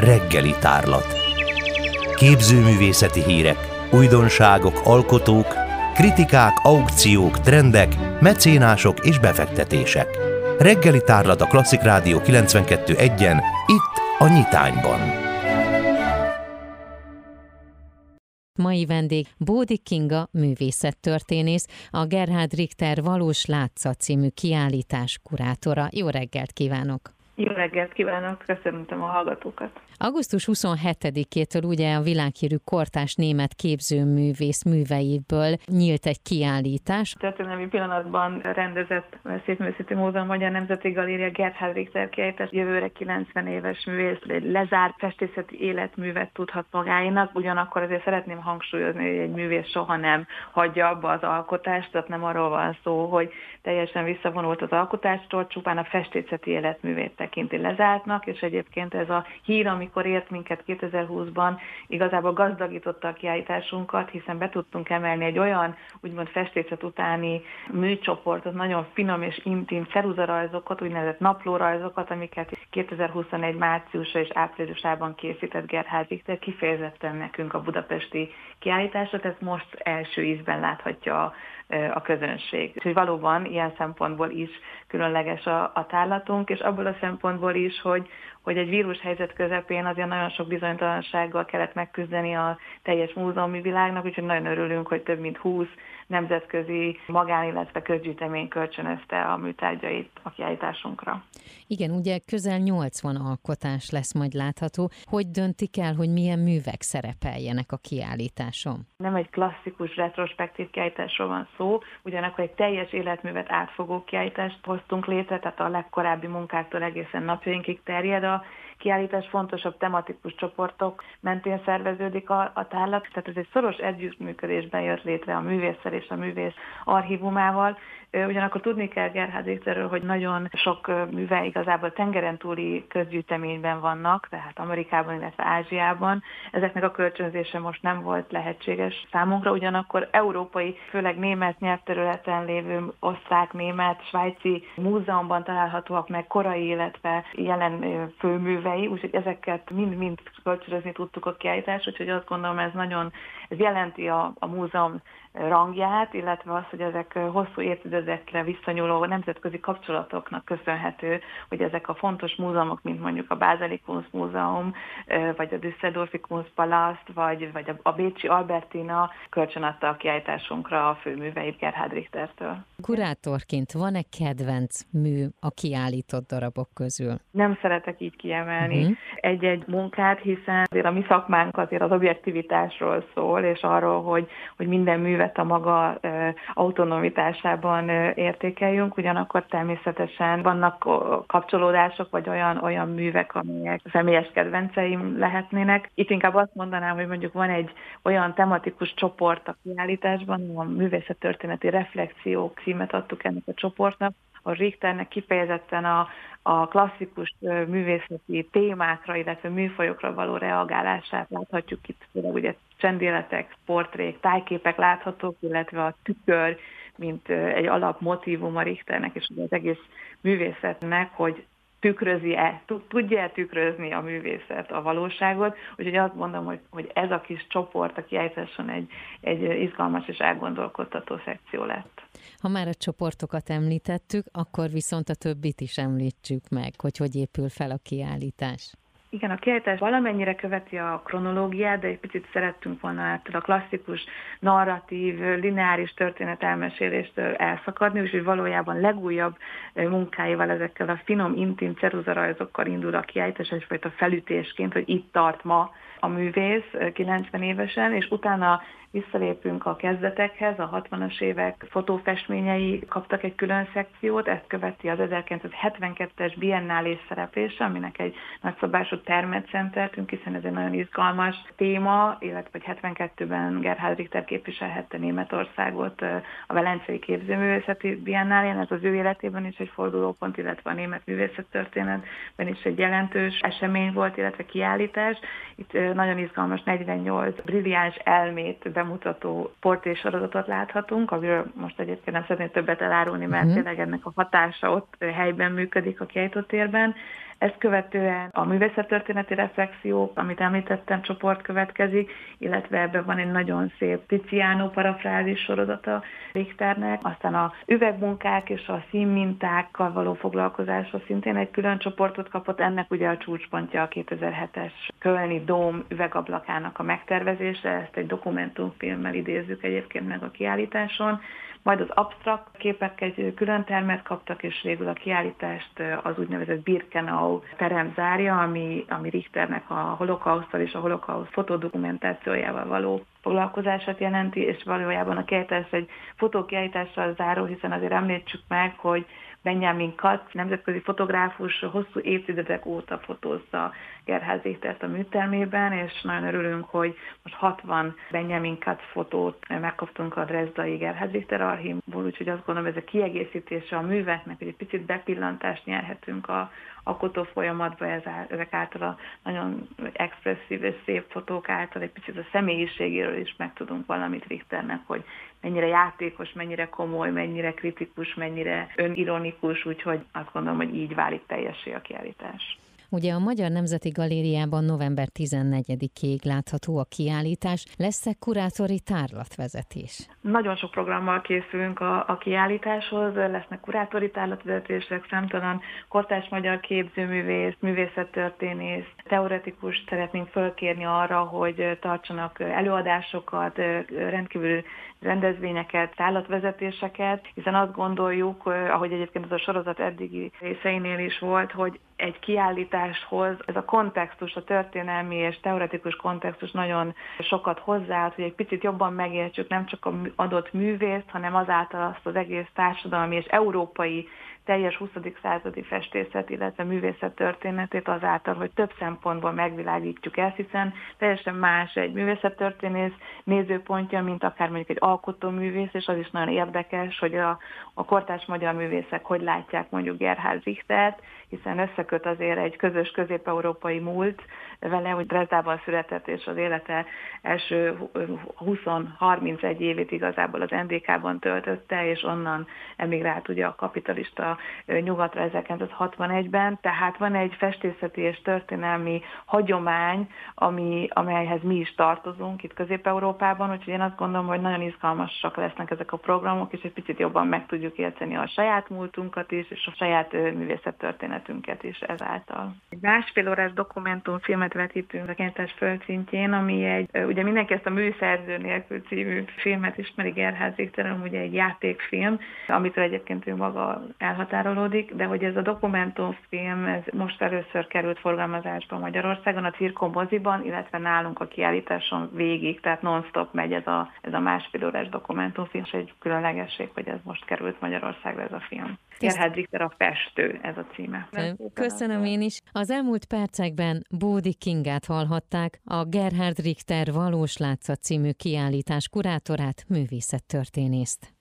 reggeli tárlat. Képzőművészeti hírek, újdonságok, alkotók, kritikák, aukciók, trendek, mecénások és befektetések. Reggeli tárlat a Klasszik Rádió 92.1-en, itt a Nyitányban. Mai vendég Bódi Kinga művészettörténész, a Gerhard Richter Valós Látszat című kiállítás kurátora. Jó reggelt kívánok! Jó reggelt kívánok, köszöntöm a hallgatókat. Augusztus 27-től ugye a világhírű kortás német képzőművész műveiből nyílt egy kiállítás. Történelmi pillanatban rendezett Szépművészeti Múzeum Magyar Nemzeti Galéria Gerhard Richter kiállítás jövőre 90 éves művész, egy lezárt festészeti életművet tudhat magáinak, ugyanakkor azért szeretném hangsúlyozni, hogy egy művész soha nem hagyja abba az alkotást, tehát nem arról van szó, hogy teljesen visszavonult az alkotástól, csupán a festészeti életművét tekinti lezártnak, és egyébként ez a hír, amikor ért minket 2020-ban, igazából gazdagította a kiállításunkat, hiszen be tudtunk emelni egy olyan, úgymond festészet utáni műcsoportot, nagyon finom és intim ceruzarajzokat, úgynevezett naplórajzokat, amiket 2021 márciusa és áprilisában készített Gerhard Richter, kifejezetten nekünk a budapesti kiállításra, tehát most első ízben láthatja a közönség. Úgyhogy valóban ilyen szempontból is különleges a, a tárlatunk, és abból a szempontból is, hogy, hogy egy vírushelyzet közepén azért nagyon sok bizonytalansággal kellett megküzdeni a teljes múzeumi világnak, úgyhogy nagyon örülünk, hogy több mint 20 nemzetközi magán, illetve közgyűjtemény kölcsönözte a műtárgyait a kiállításunkra. Igen, ugye közel 80 alkotás lesz majd látható. Hogy döntik el, hogy milyen művek szerepeljenek a kiállításon? Nem egy klasszikus retrospektív kiállításról van szó, ugyanakkor egy teljes életművet átfogó kiállítást hoztunk létre, tehát a legkorábbi munkáktól egészen napjainkig terjed a kiállítás fontosabb tematikus csoportok mentén szerveződik a, a tárlat, tehát ez egy szoros együttműködésben jött létre a művésszel és a művész archívumával, Ugyanakkor tudni kell Gerhard Richterről, hogy nagyon sok műve igazából tengeren túli közgyűjteményben vannak, tehát Amerikában, illetve Ázsiában. Ezeknek a kölcsönzése most nem volt lehetséges számunkra, ugyanakkor európai, főleg német nyelvterületen lévő osztrák, német, svájci múzeumban találhatóak meg korai, illetve jelen főművei, úgyhogy ezeket mind-mind kölcsönözni tudtuk a kiállítást, úgyhogy azt gondolom ez nagyon, ez jelenti a, a múzeum rangját, illetve az, hogy ezek hosszú évtizedekre visszanyúló nemzetközi kapcsolatoknak köszönhető, hogy ezek a fontos múzeumok, mint mondjuk a Bázeli Kunstmúzeum, vagy a Düsseldorfi Kunstpalast, vagy, vagy a Bécsi Albertina kölcsönadta a kiállításunkra a főműveit Gerhard Richtertől. Kurátorként van-e kedvenc mű a kiállított darabok közül? Nem szeretek így kiemelni uh-huh. egy-egy munkát, hiszen azért a mi szakmánk azért az objektivitásról szól, és arról, hogy, hogy minden mű művet a maga autonomitásában értékeljünk, ugyanakkor természetesen vannak kapcsolódások, vagy olyan, olyan művek, amelyek személyes kedvenceim lehetnének. Itt inkább azt mondanám, hogy mondjuk van egy olyan tematikus csoport a kiállításban, a művészettörténeti reflexiók címet adtuk ennek a csoportnak, a Richternek kifejezetten a, a klasszikus művészeti témákra, illetve műfajokra való reagálását láthatjuk itt, például ugye csendéletek, portrék, tájképek láthatók, illetve a tükör, mint egy alapmotívum a Richternek és az egész művészetnek, hogy tükrözi-e, tudja-e tükrözni a művészet a valóságot, úgyhogy azt mondom, hogy, hogy ez a kis csoport a kiállításon egy, egy izgalmas és elgondolkodtató szekció lett. Ha már a csoportokat említettük, akkor viszont a többit is említsük meg, hogy hogy épül fel a kiállítás. Igen, a kiállítás valamennyire követi a kronológiát, de egy picit szerettünk volna ettől a klasszikus, narratív, lineáris történet elmeséléstől elszakadni, úgyhogy valójában legújabb munkáival, ezekkel a finom, intim ceruzarajzokkal indul a kiállítás, egyfajta felütésként, hogy itt tart ma a művész 90 évesen, és utána visszalépünk a kezdetekhez, a 60-as évek fotófestményei kaptak egy külön szekciót, ezt követi az 1972-es biennálés szereplése, aminek egy nagyszabású termet szenteltünk, hiszen ez egy nagyon izgalmas téma, illetve 72-ben Gerhard Richter képviselhette Németországot a Velencei Képzőművészeti Biennálén, ez az ő életében is egy fordulópont, illetve a német művészettörténetben is egy jelentős esemény volt, illetve kiállítás. Itt nagyon izgalmas 48 brilliáns elmét bemutató portrésorozatot láthatunk, amiről most egyébként nem szeretnék többet elárulni, mert uh-huh. tényleg ennek a hatása ott helyben működik a kiállított térben. Ezt követően a művészettörténeti reflexió, amit említettem, csoport következik, illetve ebben van egy nagyon szép Tiziano parafrázis sorozata Richternek, aztán a üvegmunkák és a színmintákkal való foglalkozásra szintén egy külön csoportot kapott, ennek ugye a csúcspontja a 2007-es Kölni Dóm üvegablakának a megtervezése, ezt egy dokumentumfilmmel idézzük egyébként meg a kiállításon, majd az absztrakt képek egy külön termet kaptak, és végül a kiállítást az úgynevezett Birkenau terem zárja, ami, ami Richternek a holokausztal és a holokauszt fotodokumentációjával való foglalkozását jelenti, és valójában a kiállítás egy fotókiállítással záró, hiszen azért említsük meg, hogy Benjamin Katz, nemzetközi fotográfus, hosszú évtizedek óta fotózza Gerház Étert a műtermében, és nagyon örülünk, hogy most 60 Benjamin Katz fotót megkaptunk a Dresdai Gerház Éter archívból, úgyhogy azt gondolom, ez a kiegészítése a műveknek, hogy egy picit bepillantást nyerhetünk a, alkotó folyamatba, ez, ezek által a nagyon expresszív és szép fotók által egy picit a személyiségéről is megtudunk valamit Richternek, hogy mennyire játékos, mennyire komoly, mennyire kritikus, mennyire önironikus, úgyhogy azt gondolom, hogy így válik teljessé a kiállítás. Ugye a Magyar Nemzeti Galériában november 14-ig látható a kiállítás. Lesz-e kurátori tárlatvezetés? Nagyon sok programmal készülünk a, a kiállításhoz, lesznek kurátori tárlatvezetések, számtalan kortás magyar képzőművész, művészettörténész, teoretikus szeretnénk fölkérni arra, hogy tartsanak előadásokat, rendkívül rendezvényeket, tárlatvezetéseket, hiszen azt gondoljuk, ahogy egyébként ez a sorozat eddigi részeinél is volt, hogy egy kiállításhoz ez a kontextus, a történelmi és teoretikus kontextus nagyon sokat hozzáad, hogy egy picit jobban megértsük nem csak a adott művészt, hanem azáltal azt az egész társadalmi és európai teljes 20. századi festészet, illetve művészet történetét azáltal, hogy több szempontból megvilágítjuk ezt, hiszen teljesen más egy művészettörténész nézőpontja, mint akár mondjuk egy alkotóművész, és az is nagyon érdekes, hogy a, a kortás magyar művészek hogy látják mondjuk Gerhard Richtert, hiszen összeköt azért egy közös közép-európai múlt vele, hogy Dresdában született, és az élete első 20-31 évét igazából az NDK-ban töltötte, és onnan emigrált ugye a kapitalista nyugatra 1961-ben, tehát van egy festészeti és történelmi hagyomány, ami, amelyhez mi is tartozunk itt Közép-Európában, úgyhogy én azt gondolom, hogy nagyon izgalmasak lesznek ezek a programok, és egy picit jobban meg tudjuk érteni a saját múltunkat is, és a saját művészettörténetünket is ezáltal. Egy másfél órás dokumentumfilmet vetítünk a Kentes földszintjén, ami egy, ugye mindenki ezt a Műszerző nélkül című filmet ismeri Gerház Viktoron, ugye egy játékfilm, amitől egyébként ő maga elhatárolódik, de hogy ez a dokumentumfilm, ez most először került forgalmazásba Magyarországon, a Cirko moziban, illetve nálunk a kiállításon végig, tehát non-stop megy ez a, ez a másfél órás dokumentumfilm, és egy különlegesség, hogy ez most került Magyarországra ez a film. Gerhard Richter a festő, ez a címe. Köszönöm én is. Az elmúlt percekben Bódi Kingát hallhatták, a Gerhard Richter Valós Látszat című kiállítás kurátorát, művészettörténészt.